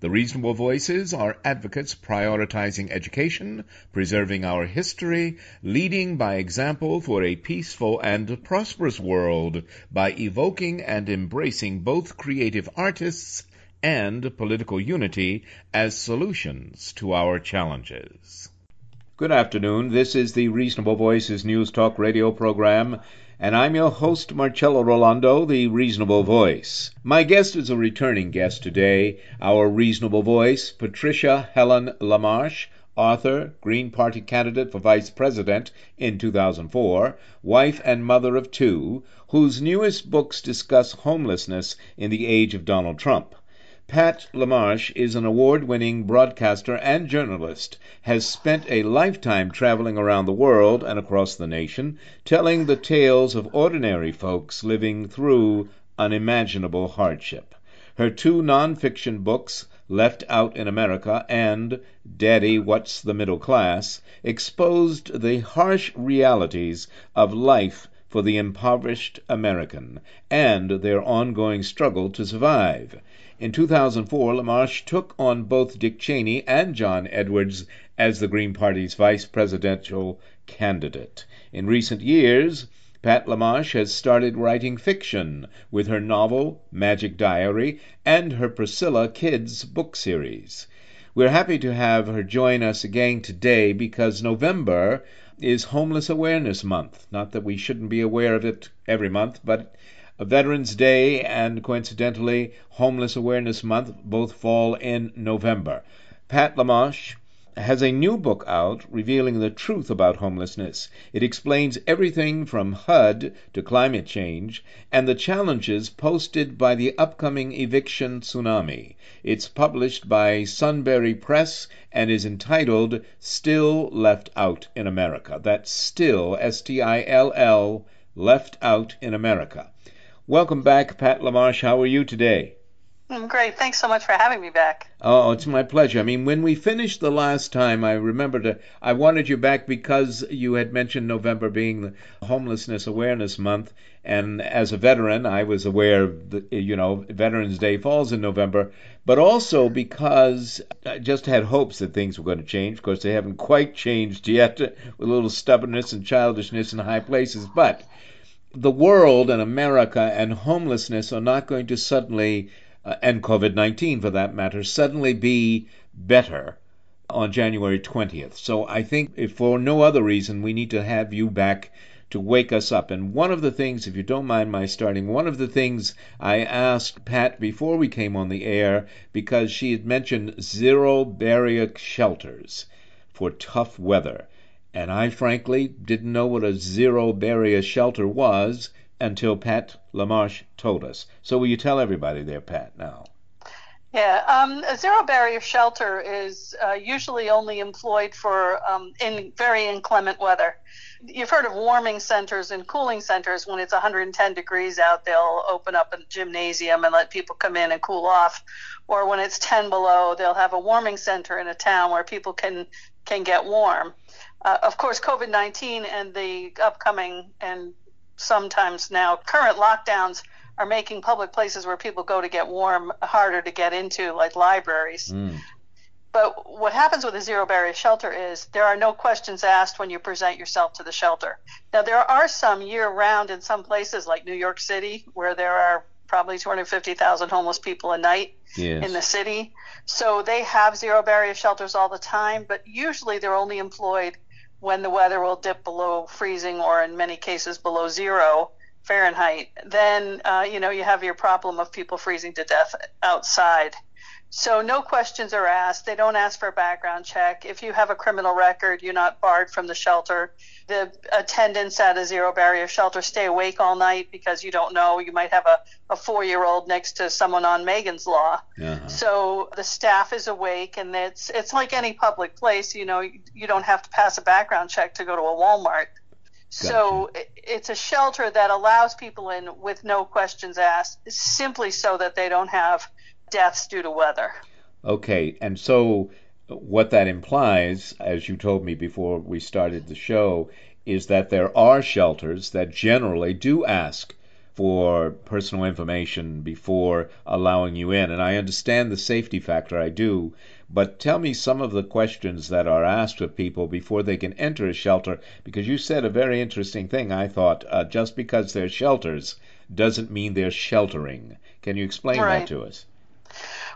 The reasonable voices are advocates prioritizing education, preserving our history, leading by example for a peaceful and prosperous world by evoking and embracing both creative artists and political unity as solutions to our challenges. Good afternoon. This is the Reasonable Voices News Talk radio program and I'm your host, Marcello Rollando, the Reasonable Voice. My guest is a returning guest today, our Reasonable Voice, Patricia Helen LaMarche, author, Green Party candidate for vice president in 2004, wife and mother of two, whose newest books discuss homelessness in the age of Donald Trump. Pat LaMarche is an award winning broadcaster and journalist, has spent a lifetime traveling around the world and across the nation, telling the tales of ordinary folks living through unimaginable hardship. Her two nonfiction books, Left Out in America and Daddy, What's the Middle Class, exposed the harsh realities of life for the impoverished American and their ongoing struggle to survive. In 2004, LaMarche took on both Dick Cheney and John Edwards as the Green Party's vice presidential candidate. In recent years, Pat LaMarche has started writing fiction with her novel, Magic Diary, and her Priscilla Kids book series. We're happy to have her join us again today because November is Homeless Awareness Month. Not that we shouldn't be aware of it every month, but Veterans Day and coincidentally Homeless Awareness Month both fall in November. Pat LaMarche has a new book out revealing the truth about homelessness. It explains everything from HUD to climate change and the challenges posted by the upcoming eviction tsunami. It's published by Sunbury Press and is entitled Still Left Out in America. That's still, S T I L L, left out in America. Welcome back, Pat LaMarche. How are you today? I'm great. Thanks so much for having me back. Oh, it's my pleasure. I mean, when we finished the last time, I remembered to, I wanted you back because you had mentioned November being the Homelessness Awareness Month. And as a veteran, I was aware that, you know, Veterans Day falls in November, but also because I just had hopes that things were going to change. Of course, they haven't quite changed yet with a little stubbornness and childishness in high places. But the world and America and homelessness are not going to suddenly, uh, and COVID 19 for that matter, suddenly be better on January 20th. So I think, if for no other reason, we need to have you back to wake us up. And one of the things, if you don't mind my starting, one of the things I asked Pat before we came on the air, because she had mentioned zero barrier shelters for tough weather. And I frankly didn't know what a zero barrier shelter was until Pat LaMarche told us. So will you tell everybody there, Pat, now? Yeah, um, a zero barrier shelter is uh, usually only employed for um, in very inclement weather. You've heard of warming centers and cooling centers. When it's 110 degrees out, they'll open up a gymnasium and let people come in and cool off. Or when it's 10 below, they'll have a warming center in a town where people can can get warm. Uh, of course, COVID 19 and the upcoming and sometimes now current lockdowns are making public places where people go to get warm harder to get into, like libraries. Mm. But what happens with a zero barrier shelter is there are no questions asked when you present yourself to the shelter. Now, there are some year round in some places like New York City where there are probably 250,000 homeless people a night Yes. in the city. So they have zero barrier shelters all the time, but usually they're only employed when the weather will dip below freezing or in many cases below zero Fahrenheit. Then, uh, you know, you have your problem of people freezing to death outside. So no questions are asked. They don't ask for a background check. If you have a criminal record, you're not barred from the shelter. The attendants at a zero barrier shelter stay awake all night because you don't know. You might have a, a four year old next to someone on Megan's Law. Uh-huh. So the staff is awake, and it's it's like any public place. You know, you, you don't have to pass a background check to go to a Walmart. So it's a shelter that allows people in with no questions asked, simply so that they don't have deaths due to weather. Okay, and so what that implies, as you told me before we started the show, is that there are shelters that generally do ask for personal information before allowing you in. And I understand the safety factor, I do. But tell me some of the questions that are asked of people before they can enter a shelter, because you said a very interesting thing. I thought uh, just because they're shelters doesn't mean they're sheltering. Can you explain Right. that to us?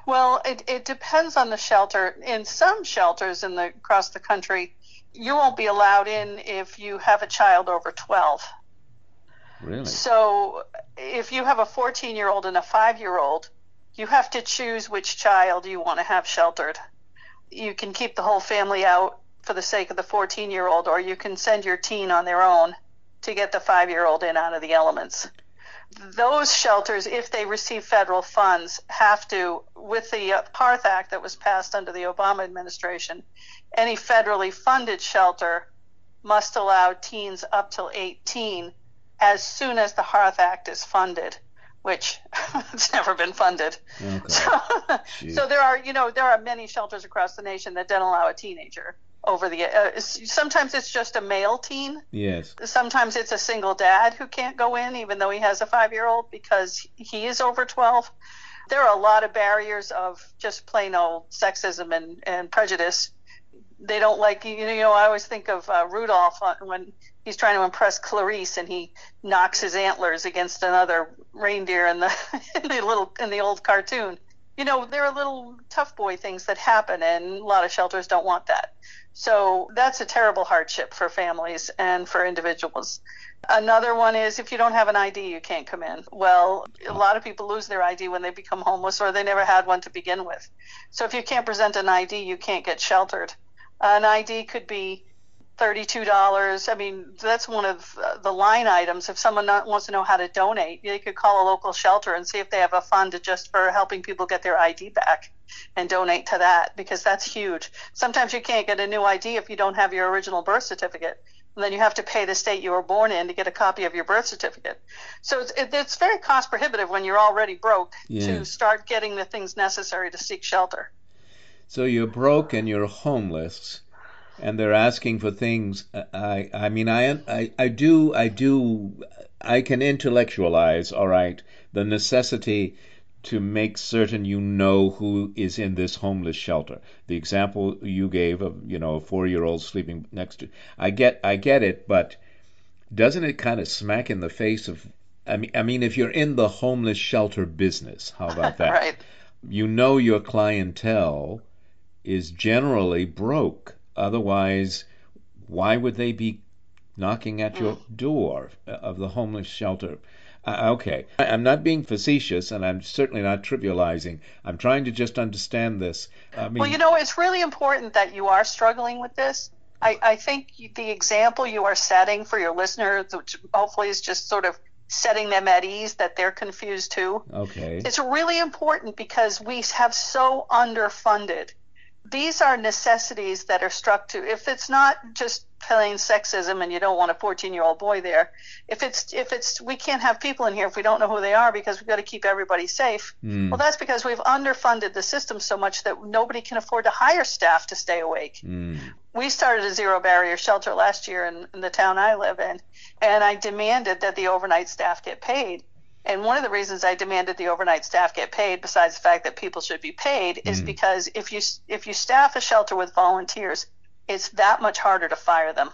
Well, it, it depends on the shelter. In some shelters in the across the country, you won't be allowed in if you have a child over 12. Really? So if you have a 14 year old and a 5 year old, you have to choose which child you want to have sheltered. You can keep the whole family out for the sake of the 14 year old, or you can send your teen on their own to get the 5 year old in out of the elements. Those shelters, if they receive federal funds, have to, with the uh, Hearth Act that was passed under the Obama administration, any federally funded shelter must allow teens up till 18 as soon as the Hearth Act is funded, which it's never been funded. Okay. So, so there are, you know, there are many shelters across the nation that don't allow a teenager over the. Uh, sometimes it's just a male teen. Yes. Sometimes it's a single dad who can't go in, even though he has a five-year-old because he is over 12. There are a lot of barriers of just plain old sexism and, and prejudice. They don't like you know. You know, I always think of uh, Rudolph uh, when he's trying to impress Clarice and he knocks his antlers against another reindeer in the in the little in the old cartoon. You know, there are little tough boy things that happen, and a lot of shelters don't want that. So that's a terrible hardship for families and for individuals. Another one is if you don't have an ID, you can't come in. Well, a lot of people lose their ID when they become homeless or they never had one to begin with. So if you can't present an ID, you can't get sheltered. An ID could be $32. I mean, that's one of uh, the line items. If someone wants to know how to donate, they could call a local shelter and see if they have a fund just for helping people get their ID back and donate to that because that's huge. Sometimes you can't get a new ID if you don't have your original birth certificate. And then you have to pay the state you were born in to get a copy of your birth certificate. So it's, it's very cost prohibitive when you're already broke to start getting the things necessary to seek shelter. So you're broke and you're homeless, and they're asking for things. Uh, I, I mean, I, I, I do, I do, I can intellectualize, all right, the necessity to make certain you know who is in this homeless shelter. The example you gave of, you know, a four-year-old sleeping next to, I get, I get it, but doesn't it kind of smack in the face of? I mean, I mean, if you're in the homeless shelter business, how about that? right. you know your clientele is generally broke. Otherwise, why would they be knocking at your mm. door uh, of the homeless shelter? Uh, okay, I- I'm not being facetious, and I'm certainly not trivializing. I'm trying to just understand this. I mean, Well, you know, it's really important that you are struggling with this. I, I think the example you are setting for your listeners, which hopefully is just sort of setting them at ease that they're confused too, okay, it's really important because we have so underfunded. These are necessities that are struck to. If it's not just plain sexism and you don't want a 14 year old boy there, if it's if it's we can't have people in here if we don't know who they are because we've got to keep everybody safe. Hmm. Well, that's because we've underfunded the system so much that nobody can afford to hire staff to stay awake. Mm. We started a zero barrier shelter last year in, in the town I live in, and I demanded that the overnight staff get paid. And one of the reasons I demanded the overnight staff get paid, besides the fact that people should be paid, is Mm. because if you if you staff a shelter with volunteers, it's that much harder to fire them.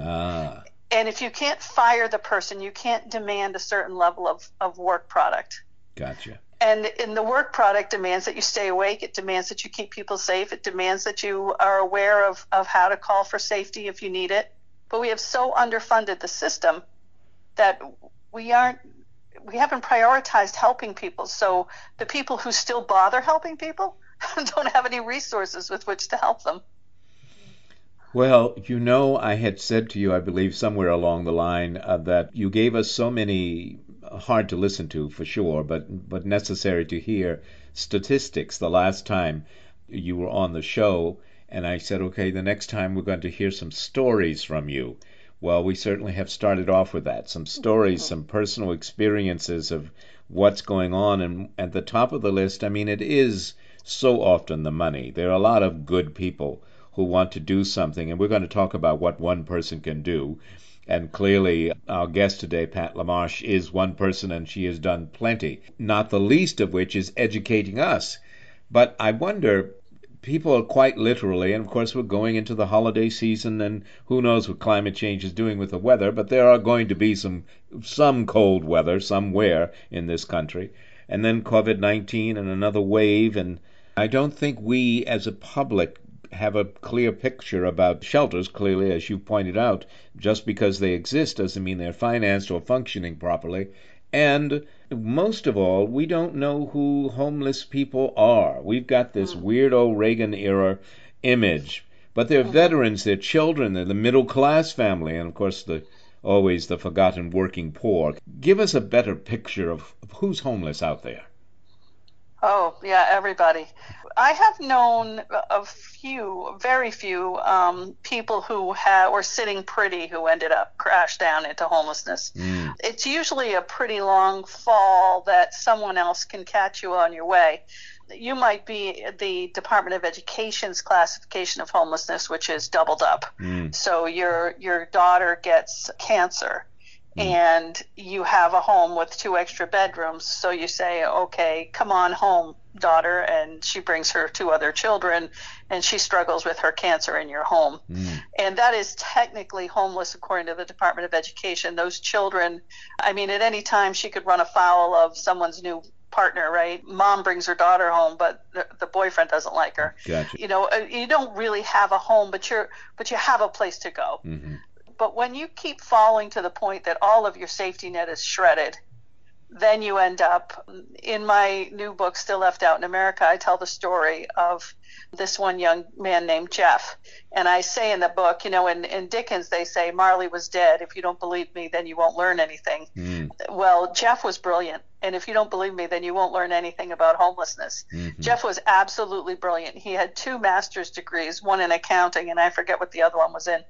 Ah, And if you can't fire the person, you can't demand a certain level of, of work product. gotcha. And in the work product demands that you stay awake. It demands that you keep people safe. It demands that you are aware of, of how to call for safety if you need it. But we have so underfunded the system that we aren't we haven't prioritized helping people. So the people who still bother helping people don't have any resources with which to help them. Well, you know, I had said to you, I believe, somewhere along the line, uh, that you gave us so many uh, hard to listen to for sure, but but necessary to hear statistics the last time you were on the show, and I said, okay, the next time we're going to hear some stories from you. Well, we certainly have started off with that. Some stories, mm-hmm. some personal experiences of what's going on, and at the top of the list, I mean, it is so often the money. There are a lot of good people who want to do something, and we're going to talk about what one person can do. And clearly, our guest today, Pat LaMarche, is one person, and she has done plenty, not the least of which is educating us. But I wonder, people are quite literally, and of course, we're going into the holiday season, and who knows what climate change is doing with the weather, but there are going to be some, some cold weather somewhere in this country. And then COVID 19 and another wave, and I don't think we as a public have a clear picture about shelters. Clearly, as you pointed out, just because they exist doesn't mean they're financed or functioning properly. And most of all, we don't know who homeless people are. We've got this weirdo Reagan era image, but they're veterans, they're children, they're the middle class family, and of course, the always the forgotten working poor. Give us a better picture of, of who's homeless out there. Oh, yeah, everybody. I have known a few, very few, um, people who ha- were sitting pretty who ended up crashed down into homelessness. Mm. It's usually a pretty long fall that someone else can catch you on your way. You might be the Department of Education's classification of homelessness, which is doubled up. Mm. So your your daughter gets cancer and you have a home with two extra bedrooms. So you say, okay, come on home, daughter. And she brings her two other children and she struggles with her cancer in your home. Mm. And that is technically homeless according to the Department of Education. Those children, I mean, at any time she could run afoul of someone's new partner, right? Mom brings her daughter home, but the, the boyfriend doesn't like her. Gotcha. You know, uh, you don't really have a home, but you're, but you have a place to go. hmm But when you keep falling to the point that all of your safety net is shredded, then you end up in my new book still left out in america i tell the story of this one young man named jeff. And i say in the book you know in, in dickens they say marley was dead. If you don't believe me then you won't learn anything. Mm. well jeff was brilliant. And if you don't believe me then you won't learn anything about homelessness. Mhm. jeff was absolutely brilliant. He had two master's degrees one in accounting and i forget what the other one was in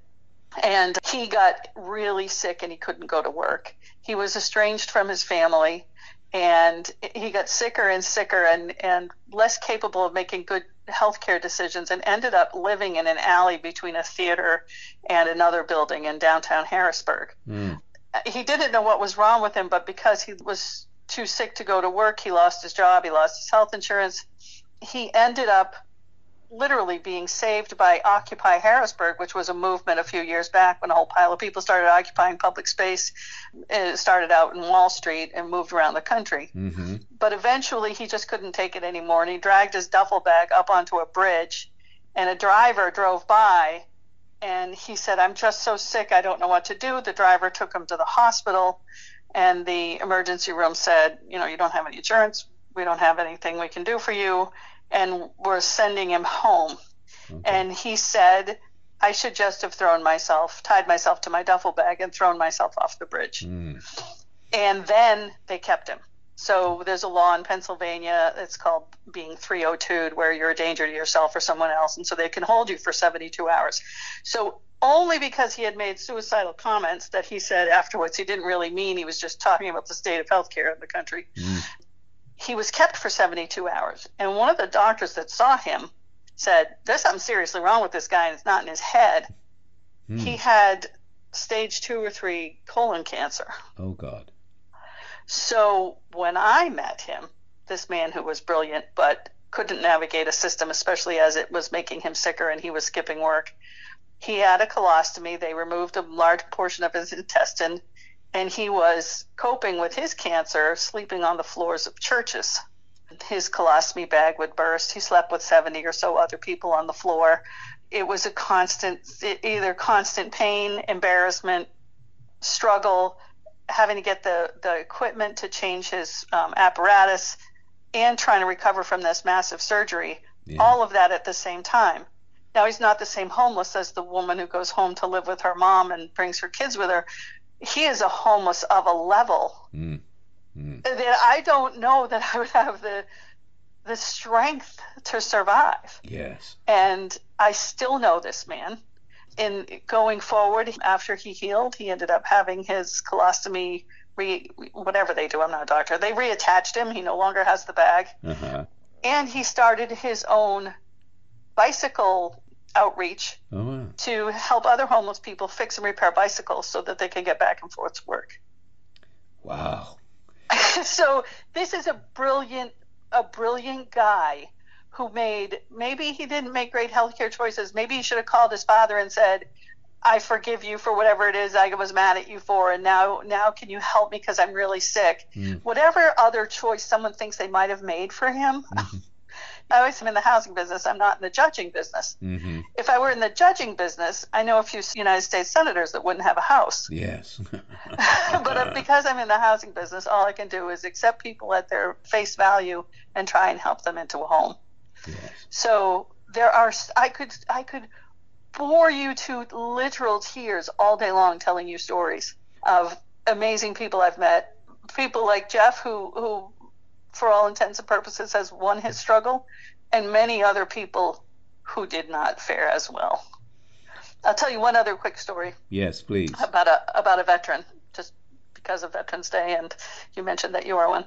and he got really sick and he couldn't go to work. He was estranged from his family and he got sicker and sicker and, and less capable of making good healthcare decisions and ended up living in an alley between a theater and another building in downtown Harrisburg. Mm. He didn't know what was wrong with him, but because he was too sick to go to work, he lost his job, he lost his health insurance. He ended up literally being saved by Occupy Harrisburg, which was a movement a few years back when a whole pile of people started occupying public space. It started out in Wall Street and moved around the country. hmm But eventually he just couldn't take it anymore and he dragged his duffel bag up onto a bridge and a driver drove by and he said, I'm just so sick, I don't know what to do. The driver took him to the hospital and the emergency room said, You know, you don't have any insurance. We don't have anything we can do for you. And we're sending him home. Okay. And he said, I should just have thrown myself, tied myself to my duffel bag and thrown myself off the bridge. Mm. And then they kept him. So there's a law in Pennsylvania. It's called being 302'd, where you're a danger to yourself or someone else, and so they can hold you for 72 hours. So only because he had made suicidal comments that he said afterwards he didn't really mean he was just talking about the state of healthcare in the country. Mm. He was kept for 72 hours, and one of the doctors that saw him said, "There's something seriously wrong with this guy, and it's not in his head." Mm. He had stage two or three colon cancer. Oh God. So when I met him, this man who was brilliant but couldn't navigate a system, especially as it was making him sicker and he was skipping work, he had a colostomy. They removed a large portion of his intestine, and he was coping with his cancer, sleeping on the floors of churches. His colostomy bag would burst. He slept with 70 or so other people on the floor. It was a constant, either constant pain, embarrassment, struggle, having to get the, the equipment to change his um, apparatus, and trying to recover from this massive surgery. Yeah. All of that at the same time. Now he's not the same homeless as the woman who goes home to live with her mom and brings her kids with her. He is a homeless of a level mm. Mm. that I don't know that I would have the the strength to survive. Yes. And I still know this man. In going forward, after he healed, he ended up having his colostomy re whatever they do. I'm not a doctor. They reattached him. He no longer has the bag. Uh-huh. And he started his own bicycle outreach oh, wow. to help other homeless people fix and repair bicycles so that they can get back and forth to work. Wow. so this is a brilliant a brilliant guy who made maybe he didn't make great healthcare choices. Maybe he should have called his father and said, "I forgive you for whatever it is I was mad at you for, and now now can you help me because I'm really sick." Mm. Whatever other choice someone thinks they might have made for him. Mm-hmm. I always am in the housing business. I'm not in the judging business. Mm-hmm. If I were in the judging business, I know a few United States senators that wouldn't have a house. Yes. but uh, because I'm in the housing business, all I can do is accept people at their face value and try and help them into a home. Yes. So there are I could I could bore you to literal tears all day long telling you stories of amazing people I've met. People like Jeff who who for all intents and purposes, has won his struggle, and many other people who did not fare as well. I'll tell you one other quick story. Yes, please. About a about a veteran, just because of Veterans Day, and you mentioned that you are one.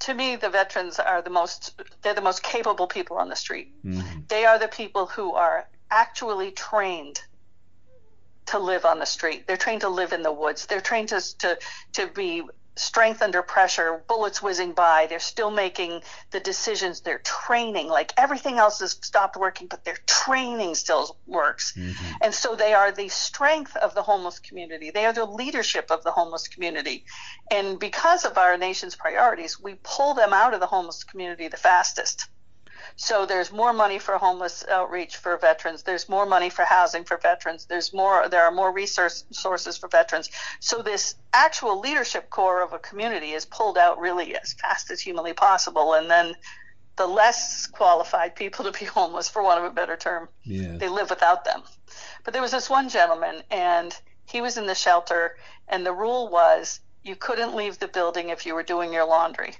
To me, the veterans are the most they're the most capable people on the street. Mm-hmm. They are the people who are actually trained to live on the street. They're trained to live in the woods. They're trained to to to be strength under pressure, bullets whizzing by. They're still making the decisions. They're training. Like everything else has stopped working, but their training still works. Mm-hmm. And so they are the strength of the homeless community. They are the leadership of the homeless community. And because of our nation's priorities, we pull them out of the homeless community the fastest. So there's more money for homeless outreach for veterans. There's more money for housing for veterans. There's more. There are more resource sources for veterans. So this actual leadership core of a community is pulled out really as fast as humanly possible, and then the less qualified people to be homeless, for want of a better term, they live without them. But there was this one gentleman, and he was in the shelter, and the rule was you couldn't leave the building if you were doing your laundry.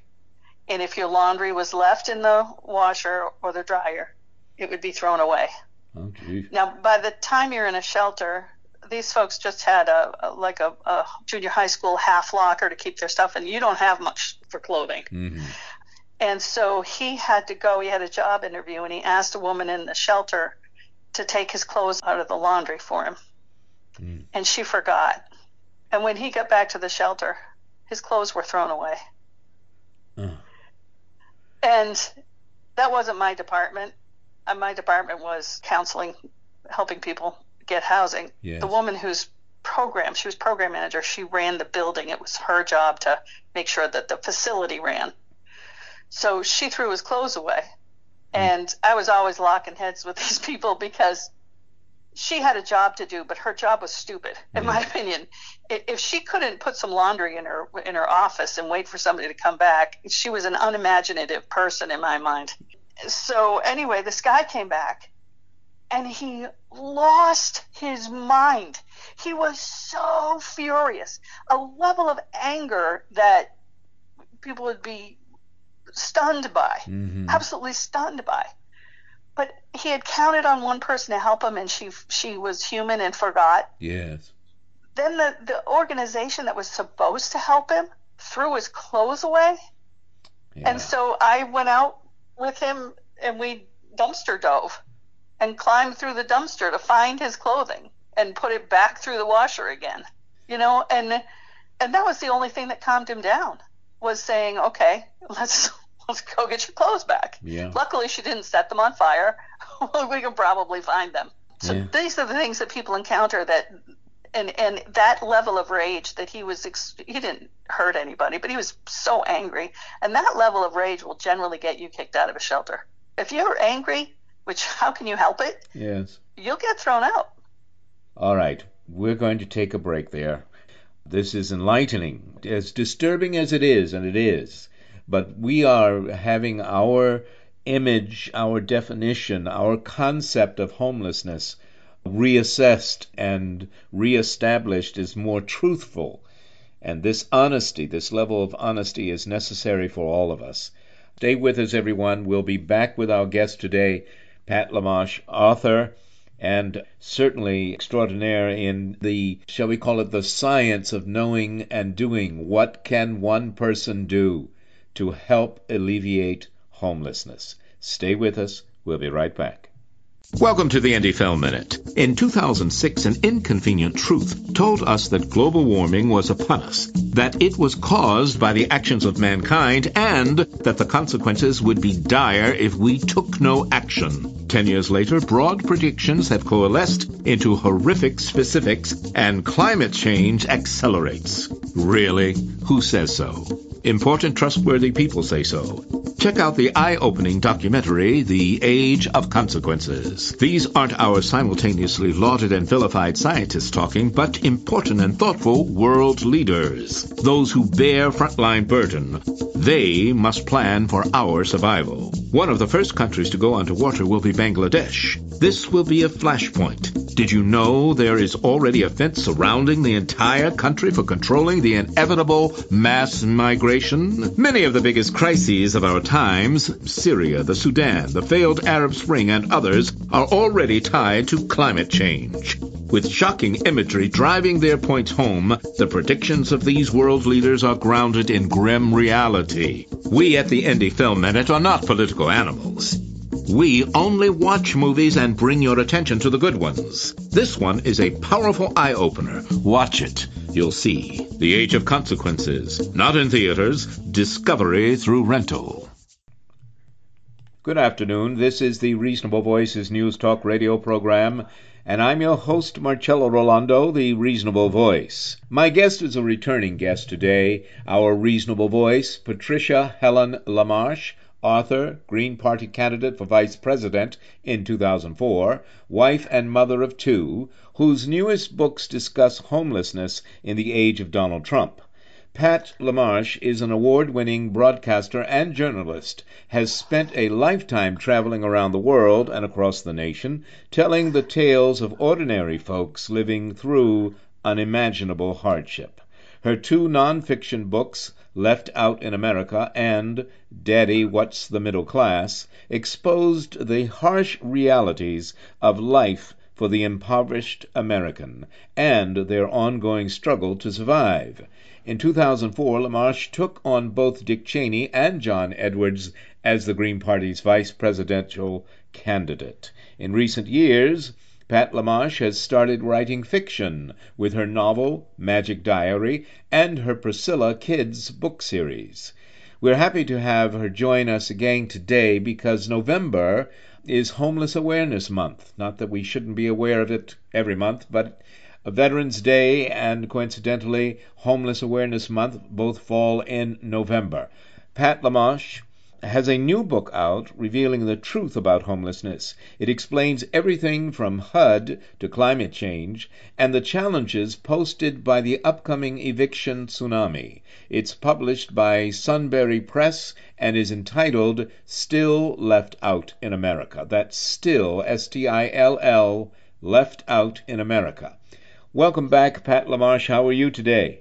And if your laundry was left in the washer or the dryer, it would be thrown away. Oh. Now, by the time you're in a shelter, these folks just had a, a like a, a, junior high school half locker to keep their stuff, and you don't have much for clothing. Mm-hmm. And so he had to go. He had a job interview, and he asked a woman in the shelter to take his clothes out of the laundry for him, mm. and she forgot. And when he got back to the shelter, his clothes were thrown away. Uh. And that wasn't my department. Uh, my department was counseling, helping people get housing. Yes. The woman who's program, she was program manager, she ran the building. It was her job to make sure that the facility ran. So she threw his clothes away. Hmm. And I was always locking heads with these people because she had a job to do, but her job was stupid, in my opinion. If she couldn't put some laundry in her in her office and wait for somebody to come back, she was an unimaginative person in my mind. So anyway, this guy came back, and he lost his mind. He was so furious, a level of anger that people would be stunned by, mm-hmm. absolutely stunned by but he had counted on one person to help him and she she was human and forgot. Yes. Then the the organization that was supposed to help him threw his clothes away. Yeah. and so i went out with him and we dumpster dove and climbed through the dumpster to find his clothing and put it back through the washer again you know? And and that was the only thing that calmed him down was saying, okay, let's let's go get your clothes back. Yeah. Luckily, she didn't set them on fire. we can probably find them. So Yeah. these are the things that people encounter that, and and that level of rage that he was, ex- he didn't hurt anybody, but he was so angry, and that level of rage will generally get you kicked out of a shelter. If you're angry, which how can you help it? Yes. You'll get thrown out. All right. We're going to take a break there. This is enlightening, as disturbing as it is, and it is. But we are having our image, our definition, our concept of homelessness reassessed and reestablished as more truthful. And this honesty, this level of honesty, is necessary for all of us. Stay with us, everyone. We'll be back with our guest today, Pat LaMarche, author and certainly extraordinaire in the, shall we call it, the science of knowing and doing. What can one person do to help alleviate homelessness? Stay with us. We'll be right back. Welcome to the Indie Film Minute. In 2006, an inconvenient truth told us that global warming was upon us, that it was caused by the actions of mankind, and that the consequences would be dire if we took no action. Ten years later, broad predictions have coalesced into horrific specifics, and climate change accelerates. Really? Who says so? Important, trustworthy people say so. Check out the eye opening documentary, The Age of Consequences. These aren't our simultaneously lauded and vilified scientists talking, but important and thoughtful world leaders. Those who bear frontline burden. They must plan for our survival. One of the first countries to go underwater will be Bangladesh. This will be a flashpoint. Did you know there is already a fence surrounding the entire country for controlling the inevitable mass migration? Many of the biggest crises of our times, Syria, the Sudan, the failed Arab Spring, and others, are already tied to climate change. With shocking imagery driving their points home, the predictions of these world leaders are grounded in grim reality. We at the Indie Film Minute are not political animals. We only watch movies and bring your attention to the good ones. This one is a powerful eye opener. Watch it. You'll see. The Age of Consequences. Not in theaters. Discovery through rental. Good afternoon. This is the Reasonable Voices News Talk radio program, and I'm your host, Marcello Rollando, the Reasonable Voice. My guest is a returning guest today, our Reasonable Voice, Patricia Helen Lamarche, author, Green Party candidate for vice president in 2004, wife and mother of two, whose newest books discuss homelessness in the age of Donald Trump. Pat Lamarche is an award winning broadcaster and journalist, has spent a lifetime traveling around the world and across the nation, telling the tales of ordinary folks living through unimaginable hardship. Her two nonfiction books, Left Out in America and Daddy, What's the Middle Class, exposed the harsh realities of life for the impoverished American and their ongoing struggle to survive. In 2004, LaMarche took on both Dick Cheney and John Edwards as the Green Party's vice presidential candidate. In recent years, Pat LaMarche has started writing fiction with her novel, Magic Diary, and her Priscilla Kids book series. We're happy to have her join us again today because November is Homeless Awareness Month. Not that we shouldn't be aware of it every month, but Veterans Day and coincidentally Homeless Awareness Month both fall in November. Pat LaMarche has a new book out revealing the truth about homelessness. It explains everything from HUD to climate change and the challenges posted by the upcoming eviction tsunami. It's published by Sunbury Press and is entitled Still Left Out in America. That's still, S T I L L, left out in America. Welcome back, Pat LaMarche. How are you today?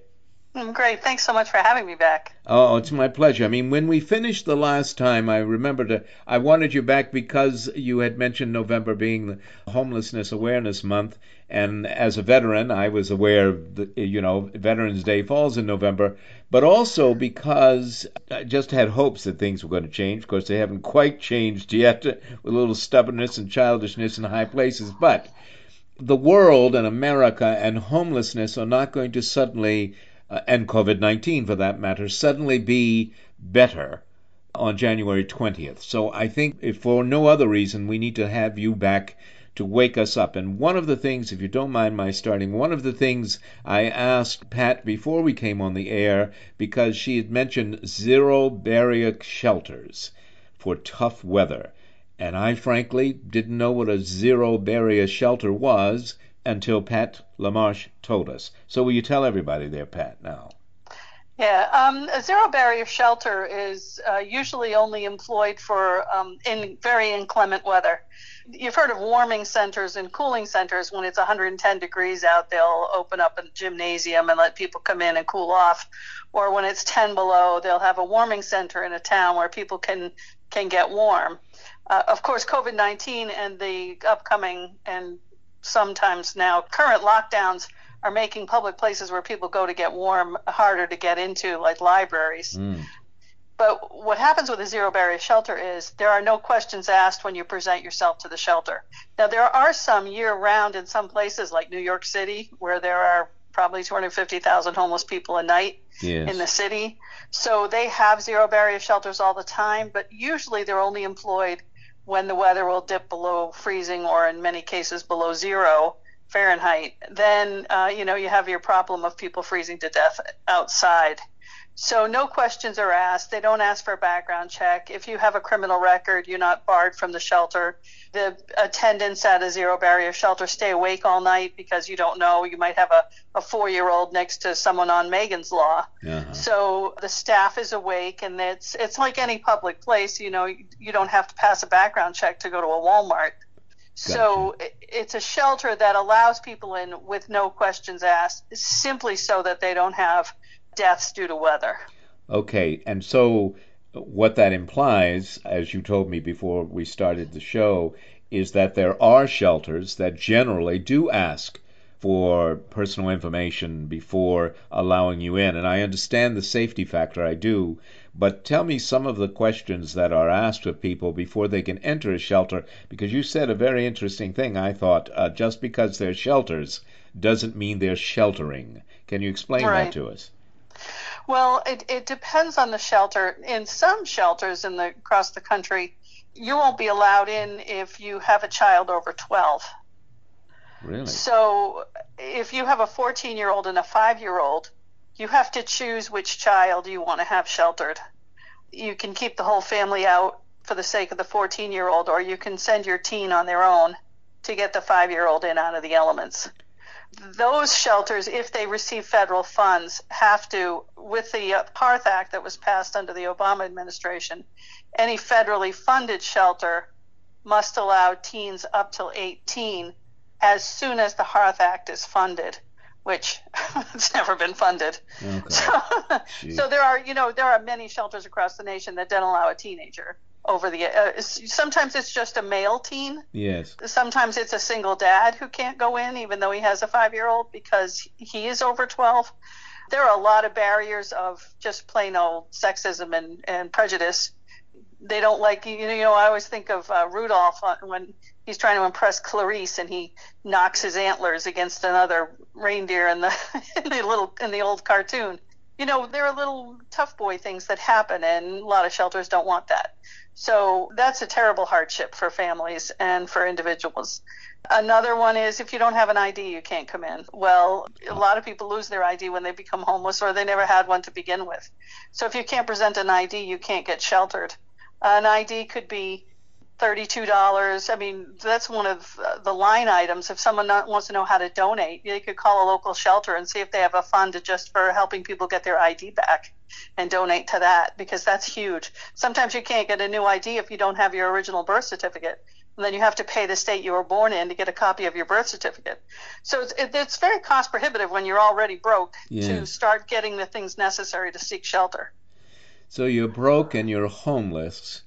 Mm, Great. Thanks so much for having me back. Oh, it's my pleasure. I mean, when we finished the last time, I remembered uh, I wanted you back because you had mentioned November being the Homelessness Awareness Month, and as a veteran, I was aware that you know Veterans Day falls in November, but also because I just had hopes that things were going to change. Of course, they haven't quite changed yet, with a little stubbornness and childishness in high places, but the world and America and homelessness are not going to suddenly uh, and COVID 19 for that matter, suddenly be better on January 20th. So I think, if for no other reason, we need to have you back to wake us up. And one of the things, if you don't mind my starting, one of the things I asked Pat before we came on the air, because she had mentioned zero barrier shelters for tough weather. And I frankly didn't know what a zero barrier shelter was until Pat LaMarche told us. So will you tell everybody there, Pat, now? Yeah, um, a zero barrier shelter is uh, usually only employed for um, in very inclement weather. You've heard of warming centers and cooling centers. When it's 110 degrees out, they'll open up a gymnasium and let people come in and cool off. Or when it's 10 below, they'll have a warming center in a town where people can can get warm. Uh, of course, COVID-19 and the upcoming and sometimes now current lockdowns are making public places where people go to get warm harder to get into, like libraries. Mm. But what happens with a zero barrier shelter is there are no questions asked when you present yourself to the shelter. Now, there are some year round in some places like New York City where there are probably 250,000 homeless people a night yes. in the city. So they have zero barrier shelters all the time, but usually they're only employed when the weather will dip below freezing or in many cases below zero Fahrenheit. Then, uh, you know, you have your problem of people freezing to death outside. So no questions are asked. They don't ask for a background check. If you have a criminal record, you're not barred from the shelter. The attendants at a zero barrier shelter stay awake all night because you don't know. You might have a, a four year old next to someone on Megan's Law. Uh-huh. So the staff is awake and it's it's like any public place, you know, you, you don't have to pass a background check to go to a Walmart. Gotcha. So it's a shelter that allows people in with no questions asked, simply so that they don't have deaths due to weather. Okay, and so what that implies, as you told me before we started the show, is that there are shelters that generally do ask for personal information before allowing you in. And I understand the safety factor, I do. But tell me some of the questions that are asked of people before they can enter a shelter, because you said a very interesting thing, I thought. Uh, just because they're shelters doesn't mean they're sheltering. Can you explain right. that to us? Well, it, it depends on the shelter. In some shelters in the across the country, you won't be allowed in if you have a child over 12. Really? So if you have a 14 year old and a 5 year old, you have to choose which child you want to have sheltered. You can keep the whole family out for the sake of the 14 year old, or you can send your teen on their own to get the 5 year old in out of the elements those shelters, if they receive federal funds, have to, with the uh, Hearth Act that was passed under the Obama administration, any federally funded shelter must allow teens up till 18 as soon as the Hearth Act is funded, which it's never been funded. Okay. So, so there are, you know, there are many shelters across the nation that don't allow a teenager over the uh, sometimes it's just a male teen. Yes. Sometimes it's a single dad who can't go in even though he has a 5 year old because he is over 12 there are a lot of barriers of just plain old sexism and, and prejudice. They don't like you know I always think of uh, Rudolph when he's trying to impress Clarice and he knocks his antlers against another reindeer in the in the little in the old cartoon you know there are little tough boy things that happen and a lot of shelters don't want that so that's a terrible hardship for families and for individuals. Another one is if you don't have an ID, you can't come in. Well, a lot of people lose their ID when they become homeless or they never had one to begin with. So if you can't present an ID, you can't get sheltered. An ID could be $32. I mean, that's one of the line items. If someone wants to know how to donate, they could call a local shelter and see if they have a fund just for helping people get their ID back and donate to that because that's huge. Sometimes you can't get a new ID if you don't have your original birth certificate. And then you have to pay the state you were born in to get a copy of your birth certificate. So it's, it's very cost prohibitive when you're already broke to start getting the things necessary to seek shelter. So you're broke and you're homeless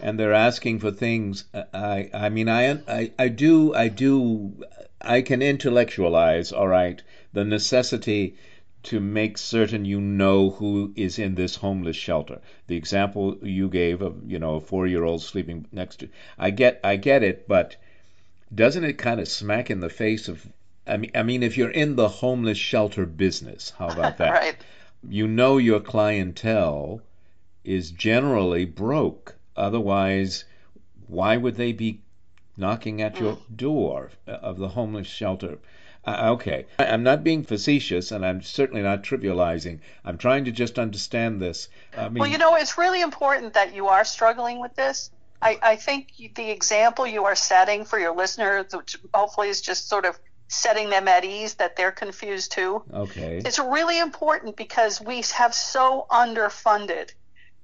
and they're asking for things. Uh, I I mean I I, I do I do I can intellectualize all right the necessity to make certain you know who is in this homeless shelter. The example you gave of you know a four year old sleeping next to I get I get it, but doesn't it kind of smack in the face of I mean, I mean, if you're in the homeless shelter business, how about that? right. You know your clientele is generally broke. Otherwise, why would they be knocking at your door of the homeless shelter? Uh, okay, I'm not being facetious, and I'm certainly not trivializing. I'm trying to just understand this. I mean, Well, you know, it's really important that you are struggling with this. I, I think the example you are setting for your listeners, which hopefully is just sort of setting them at ease that they're confused too, okay, it's really important because we have so underfunded.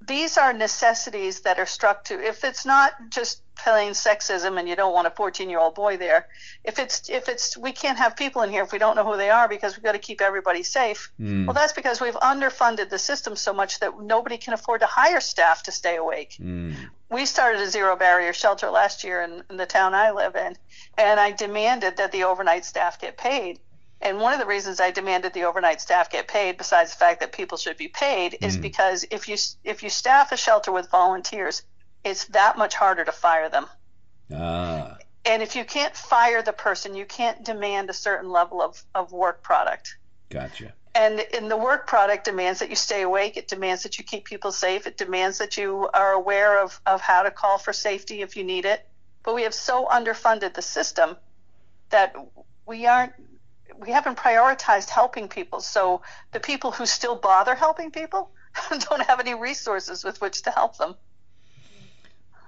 These are necessities that are struck to. If it's not just plain sexism and you don't want a 14 year old boy there, if it's if it's we can't have people in here if we don't know who they are because we've got to keep everybody safe. Hmm. Well, that's because we've underfunded the system so much that nobody can afford to hire staff to stay awake. Mm. We started a zero barrier shelter last year in, in the town I live in, and I demanded that the overnight staff get paid. And one of the reasons I demanded the overnight staff get paid, besides the fact that people should be paid, is because if you if you staff a shelter with volunteers, it's that much harder to fire them. ah, And if you can't fire the person, you can't demand a certain level of, of work product. gotcha. And in the work product demands that you stay awake. It demands that you keep people safe. It demands that you are aware of, of how to call for safety if you need it. But we have so underfunded the system that we aren't we haven't prioritized helping people. So the people who still bother helping people don't have any resources with which to help them.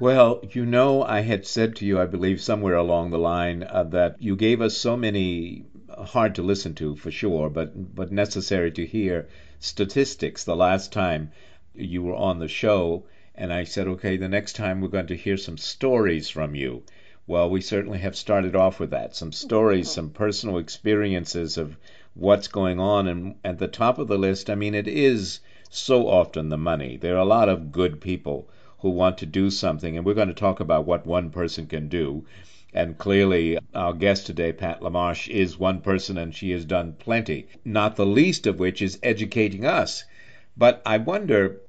Well, you know, I had said to you, I believe, somewhere along the line, uh, that you gave us so many uh, hard to listen to for sure, but but necessary to hear statistics the last time you were on the show, and I said, okay, the next time we're going to hear some stories from you. Well, we certainly have started off with that, some stories, mm-hmm. some personal experiences of what's going on, and at the top of the list, I mean, it is so often the money. There are a lot of good people who want to do something, and we're going to talk about what one person can do. And clearly, our guest today, Pat LaMarche, is one person, and she has done plenty, not the least of which is educating us. But I wonder,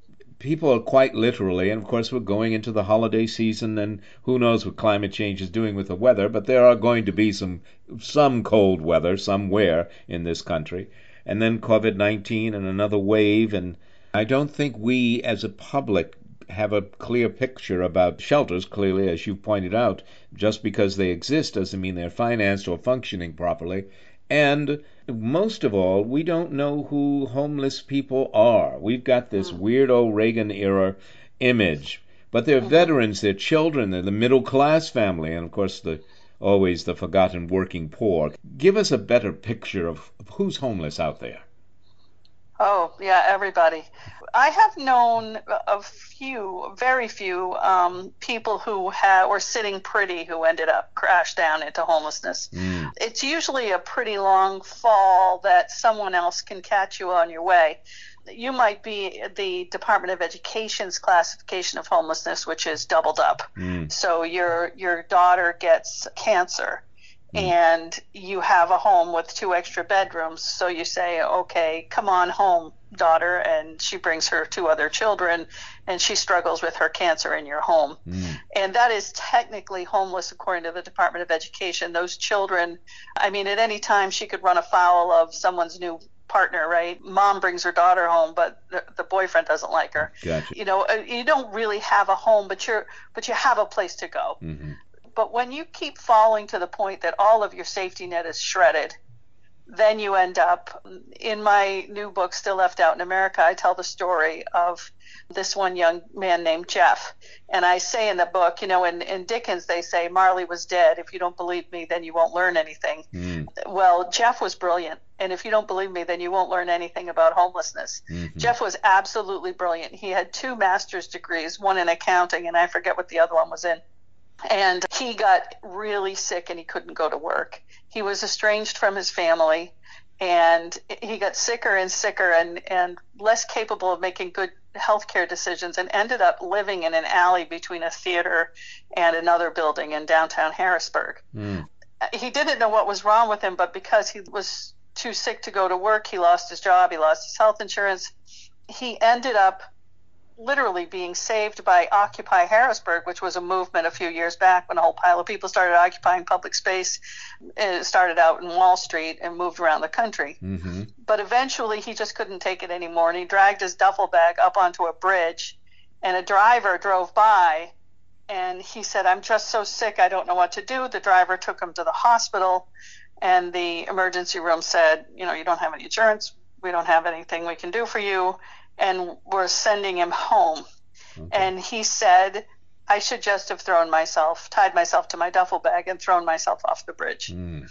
people are quite literally, and of course, we're going into the holiday season, and who knows what climate change is doing with the weather, but there are going to be some, some cold weather somewhere in this country. And then COVID 19 and another wave, and I don't think we as a public have a clear picture about shelters. Clearly, as you pointed out, just because they exist doesn't mean they're financed or functioning properly. And most of all, we don't know who homeless people are. We've got this hmm. weird old Reagan era image, but they're mm-hmm. veterans, they're children, they're the middle class family, and of course, the always the forgotten working poor. Give us a better picture of, of who's homeless out there. Oh, yeah, everybody. I have known a few, very few, um, people who ha- were sitting pretty who ended up crashed down into homelessness. Mm. It's usually a pretty long fall that someone else can catch you on your way. You might be the Department of Education's classification of homelessness, which is doubled up. Mm. So your your daughter gets cancer and you have a home with two extra bedrooms. So you say, okay, come on home, daughter. And she brings her two other children and she struggles with her cancer in your home. Mm. And that is technically homeless according to the Department of Education. Those children, I mean, at any time she could run afoul of someone's new partner, right? Mom brings her daughter home, but the, the boyfriend doesn't like her. Gotcha. You know, uh, you don't really have a home, but you're, but you have a place to go. hmm But when you keep falling to the point that all of your safety net is shredded, then you end up in my new book, Still Left Out in America. I tell the story of this one young man named Jeff. And I say in the book, you know, in, in Dickens, they say Marley was dead. If you don't believe me, then you won't learn anything. Mm. Well, Jeff was brilliant. And if you don't believe me, then you won't learn anything about homelessness. Mhm. Jeff was absolutely brilliant. He had two master's degrees, one in accounting, and I forget what the other one was in and he got really sick and he couldn't go to work. He was estranged from his family and he got sicker and sicker and, and less capable of making good healthcare decisions and ended up living in an alley between a theater and another building in downtown Harrisburg. Mm. He didn't know what was wrong with him, but because he was too sick to go to work, he lost his job, he lost his health insurance. He ended up literally being saved by Occupy Harrisburg, which was a movement a few years back when a whole pile of people started occupying public space. It started out in Wall Street and moved around the country. Mm-hmm. But eventually he just couldn't take it anymore and he dragged his duffel bag up onto a bridge and a driver drove by and he said, I'm just so sick, I don't know what to do. The driver took him to the hospital and the emergency room said, You know, you don't have any insurance, we don't have anything we can do for you, and we're sending him home. Okay. And he said, I should just have thrown myself, tied myself to my duffel bag, and thrown myself off the bridge. Mm.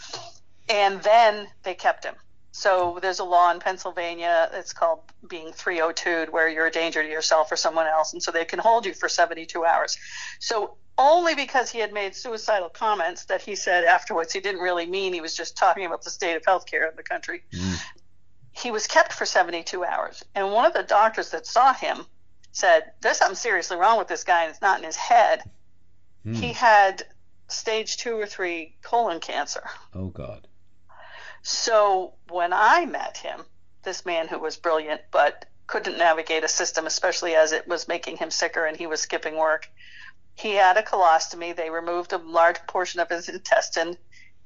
And then they kept him. So there's a law in Pennsylvania. It's called being 302'd, where you're a danger to yourself or someone else, and so they can hold you for 72 hours. So only because he had made suicidal comments that he said afterwards he didn't really mean he was just talking about the state of healthcare in the country. Mm. He was kept for 72 hours, and one of the doctors that saw him said, "There's something seriously wrong with this guy, and it's not in his head. Mm. He had stage two or three colon cancer." Oh God. So when I met him, this man who was brilliant but couldn't navigate a system, especially as it was making him sicker and he was skipping work, he had a colostomy. They removed a large portion of his intestine,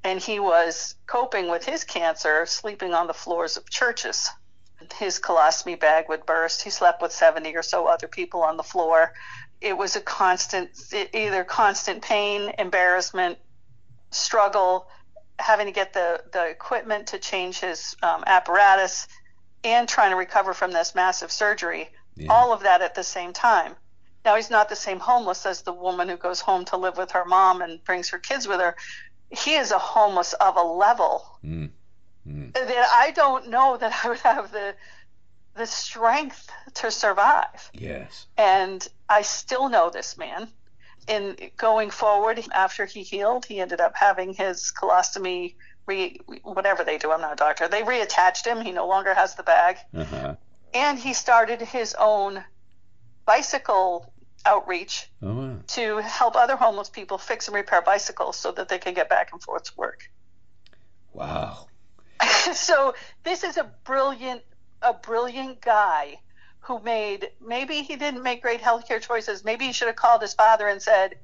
and he was coping with his cancer sleeping on the floors of churches. His colostomy bag would burst. He slept with 70 or so other people on the floor. It was a constant, either constant pain, embarrassment, struggle, having to get the, the equipment to change his um, apparatus, and trying to recover from this massive surgery. Yeah. All of that at the same time. Now, he's not the same homeless as the woman who goes home to live with her mom and brings her kids with her. He is a homeless of a level Mm. Mm. that I don't know that I would have the the strength to survive. Yes. And I still know this man. In going forward, after he healed, he ended up having his colostomy re whatever they do. I'm not a doctor. They reattached him. He no longer has the bag, Uh-huh. and he started his own bicycle outreach Oh wow. to help other homeless people fix and repair bicycles so that they can get back and forth to work. Wow. so this is a brilliant a brilliant guy who made maybe he didn't make great healthcare choices maybe he should have called his father and said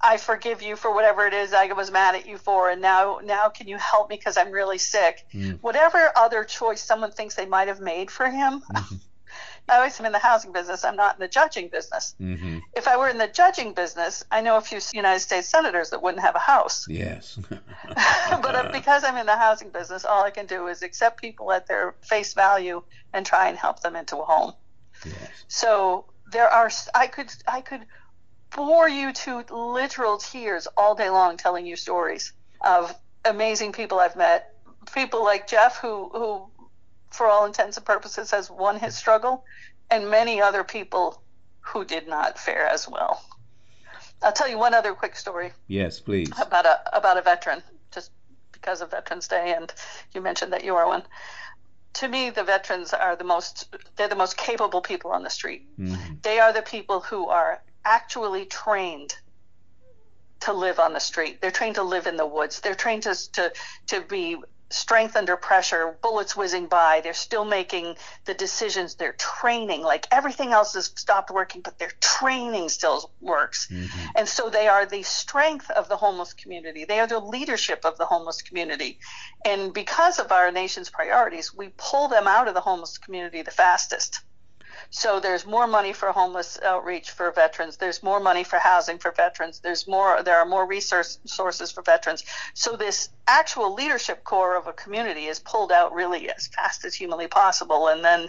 i forgive you for whatever it is i was mad at you for and now now can you help me because i'm really sick Mm. whatever other choice someone thinks they might have made for him i always am in the housing business i'm not in the judging business Mm-hmm. if i were in the judging business i know a few united states senators that wouldn't have a house Yes. but uh, because I'm in the housing business, all I can do is accept people at their face value and try and help them into a home. yes. So there are I could I could bore you to literal tears all day long telling you stories of amazing people I've met, people like Jeff who who for all intents and purposes has won his struggle and many other people who did not fare as well. I'll tell you one other quick story Yes, please. about a about a veteran, just because of Veterans Day, and you mentioned that you are one. To me, the veterans are the most they're the most capable people on the street. Mhm. They are the people who are actually trained to live on the street. They're trained to live in the woods. They're trained to to to be strength under pressure, bullets whizzing by. They're still making the decisions. They're training. Like everything else has stopped working, but their training still works. Mhm. And so they are the strength of the homeless community. They are the leadership of the homeless community. And because of our nation's priorities, we pull them out of the homeless community the fastest. So there's more money for homeless outreach for veterans. There's more money for housing for veterans. There's more. There are more resource sources for veterans. So this actual leadership core of a community is pulled out really as fast as humanly possible, and then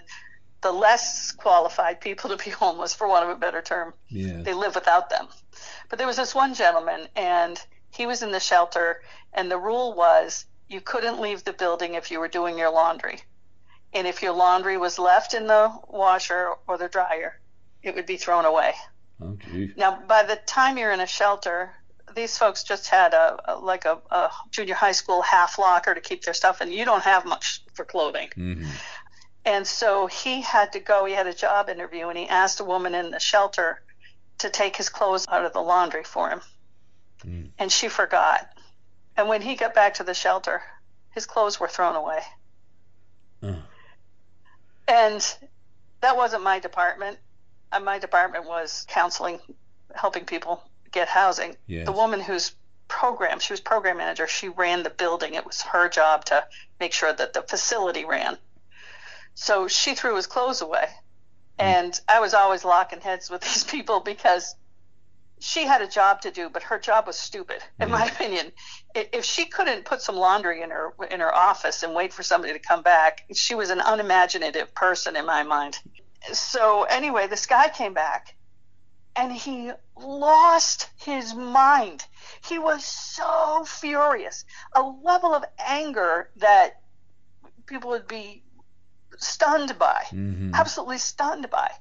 the less qualified people to be homeless, for want of a better term, Yes. they live without them. But there was this one gentleman, and he was in the shelter, and the rule was you couldn't leave the building if you were doing your laundry. And if your laundry was left in the washer or the dryer, it would be thrown away. Oh. Now, by the time you're in a shelter, these folks just had a, a like a, a junior high school half locker to keep their stuff in. You don't have much for clothing. Mm-hmm. And so he had to go. He had a job interview, and he asked a woman in the shelter to take his clothes out of the laundry for him. Mm. And she forgot. And when he got back to the shelter, his clothes were thrown away. Oh. And that wasn't my department. uh, my department was counseling, helping people get housing. Yes. The woman who's program, she was program manager. She ran the building. It was her job to make sure that the facility ran. So she threw his clothes away. And I was always locking heads with these people because she had a job to do, but her job was stupid, in my opinion. If she couldn't put some laundry in her in her office and wait for somebody to come back, she was an unimaginative person in my mind. So anyway, this guy came back, and he lost his mind. He was so furious, a level of anger that people would be stunned by, Mhm. absolutely stunned by.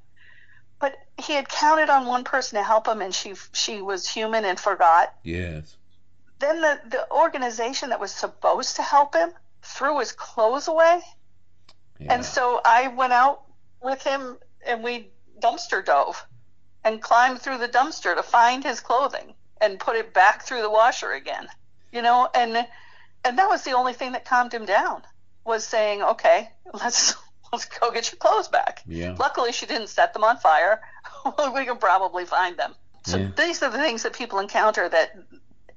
But he had counted on one person to help him, and she she was human and forgot. Yes. Then the the organization that was supposed to help him threw his clothes away, Yeah. and so I went out with him and we dumpster dove and climbed through the dumpster to find his clothing and put it back through the washer again. You know, and and that was the only thing that calmed him down was saying, "Okay, let's let's go get your clothes back." Yeah. Luckily, she didn't set them on fire. we can probably find them. So Yeah. these are the things that people encounter that,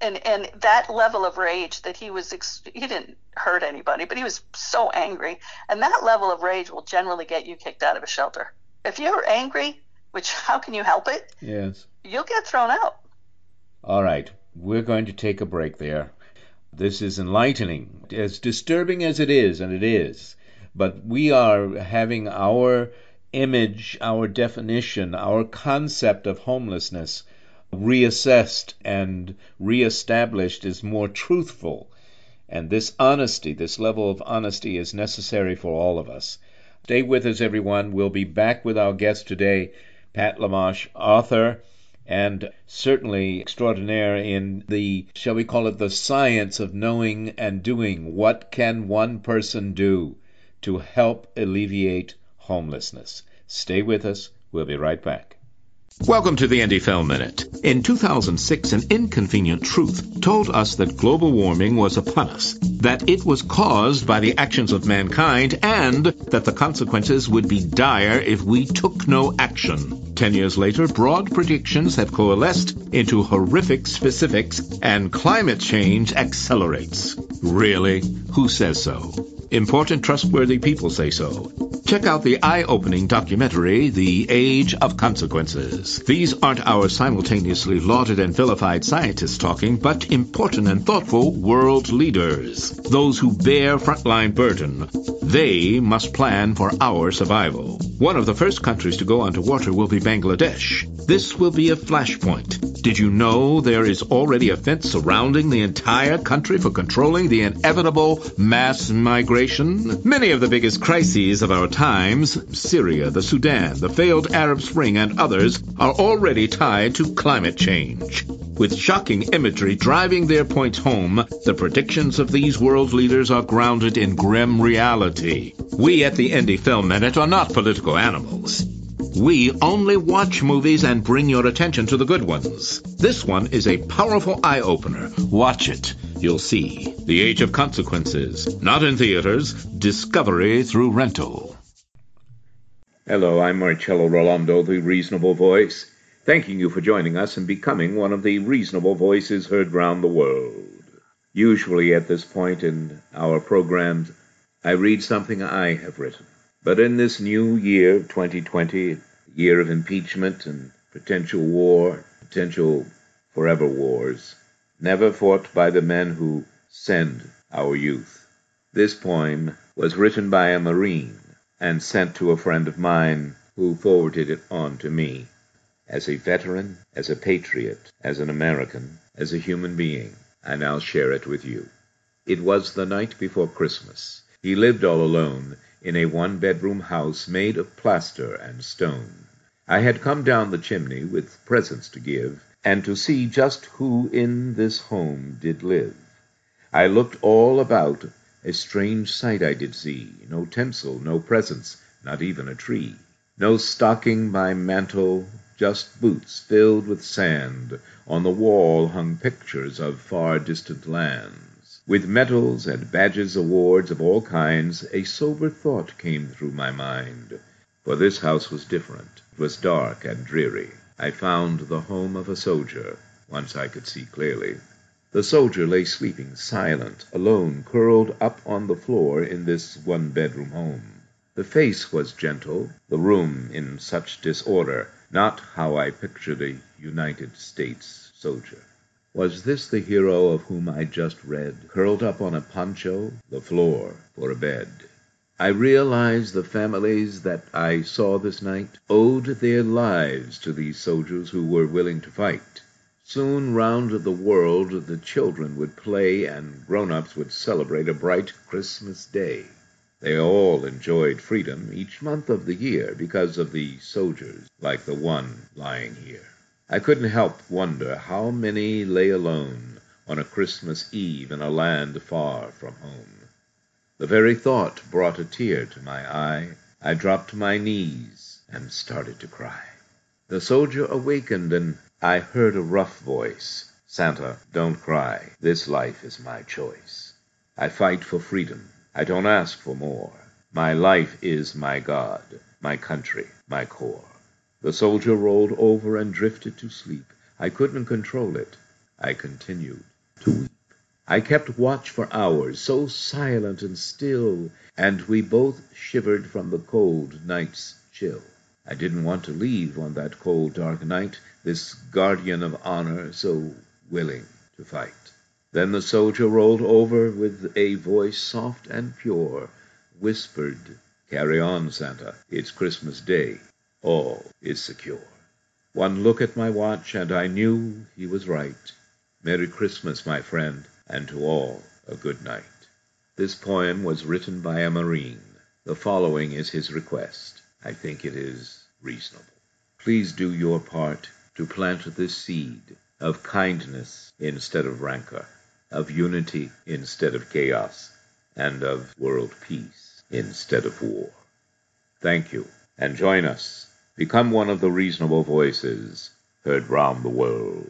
and and that level of rage that he was, ex- he didn't hurt anybody, but he was so angry, and that level of rage will generally get you kicked out of a shelter. If you're angry, which how can you help it? Yes. You'll get thrown out. All right, we're going to take a break there. This is enlightening, as disturbing as it is, and it is. But we are having our image, our definition, our concept of homelessness reassessed and reestablished as more truthful. And this honesty, this level of honesty, is necessary for all of us. Stay with us, everyone. We'll be back with our guest today, Pat LaMarche, author and certainly extraordinaire in the, shall we call it, the science of knowing and doing. What can one person do to help alleviate homelessness? Stay with us. We'll be right back. Welcome to the Indie Film Minute. In 2006, an inconvenient truth told us that global warming was upon us, that it was caused by the actions of mankind, and that the consequences would be dire if we took no action. Ten years later, broad predictions have coalesced into horrific specifics, and climate change accelerates. Really? Who says so? Important, trustworthy people say so. Check out the eye opening documentary, The Age of Consequences. These aren't our simultaneously lauded and vilified scientists talking, but important and thoughtful world leaders. Those who bear frontline burden. They must plan for our survival. One of the first countries to go underwater will be Bangladesh. This will be a flashpoint. Did you know there is already a fence surrounding the entire country for controlling the inevitable mass migration? Many of the biggest crises of our times, Syria, the Sudan, the failed Arab Spring, and others, are already tied to climate change. With shocking imagery driving their points home, the predictions of these world leaders are grounded in grim reality. We at the Indie Film Minute are not political animals. We only watch movies and bring your attention to the good ones. This one is a powerful eye opener. Watch it. You'll see. The Age of Consequences. Not in theaters. Discovery through rental. Hello, I'm Marcello Rollando, the Reasonable Voice, thanking you for joining us and becoming one of the reasonable voices heard round the world. Usually at this point in our programs, I read something I have written. But in this new year, 2020, year of impeachment and potential war, potential forever wars, never fought by the men who send our youth. This poem was written by a Marine and sent to a friend of mine who forwarded it on to me. As a veteran, as a patriot, as an American, as a human being, I now share it with you. It was the night before Christmas. He lived all alone in a one bedroom house made of plaster and stone. I had come down the chimney with presents to give, and to see just who in this home did live. I looked all about, a strange sight I did see, no tinsel, no presents, not even a tree. No stocking by mantle, just boots filled with sand. On the wall hung pictures of far distant lands. With medals and badges, awards of all kinds, a sober thought came through my mind. For this house was different, It was dark and dreary. I found the home of a soldier, once I could see clearly. The soldier lay sleeping, silent, alone, curled up on the floor in this one bedroom home. The face was gentle, the room in such disorder, not how I pictured a United States soldier. Was this the hero of whom I just read, curled up on a poncho, the floor for a bed? I realized the families that I saw this night owed their lives to these soldiers who were willing to fight. Soon round the world the children would play and grown-ups would celebrate a bright Christmas day. They all enjoyed freedom each month of the year because of the soldiers like the one lying here. I couldn't help wonder how many lay alone on a Christmas Eve in a land far from home. The very thought brought a tear to my eye. I dropped to my knees and started to cry. The soldier awakened, and I heard a rough voice. Santa, don't cry. This life is my choice. I fight for freedom. I don't ask for more. My life is my God, my country, my core. The soldier rolled over and drifted to sleep. I couldn't control it. I continued to weep. I kept watch for hours, so silent and still, and we both shivered from the cold night's chill. I didn't want to leave on that cold, dark night, this guardian of honor so willing to fight. Then the soldier rolled over with a voice soft and pure, whispered, Carry on, Santa. It's Christmas Day. All is secure. One look at my watch, and I knew he was right. Merry Christmas, my friend and to all a good night. This poem was written by a Marine. The following is his request. I think it is reasonable. Please do your part to plant this seed of kindness instead of rancor, of unity instead of chaos, and of world peace instead of war. Thank you, and join us. Become one of the reasonable voices heard round the world.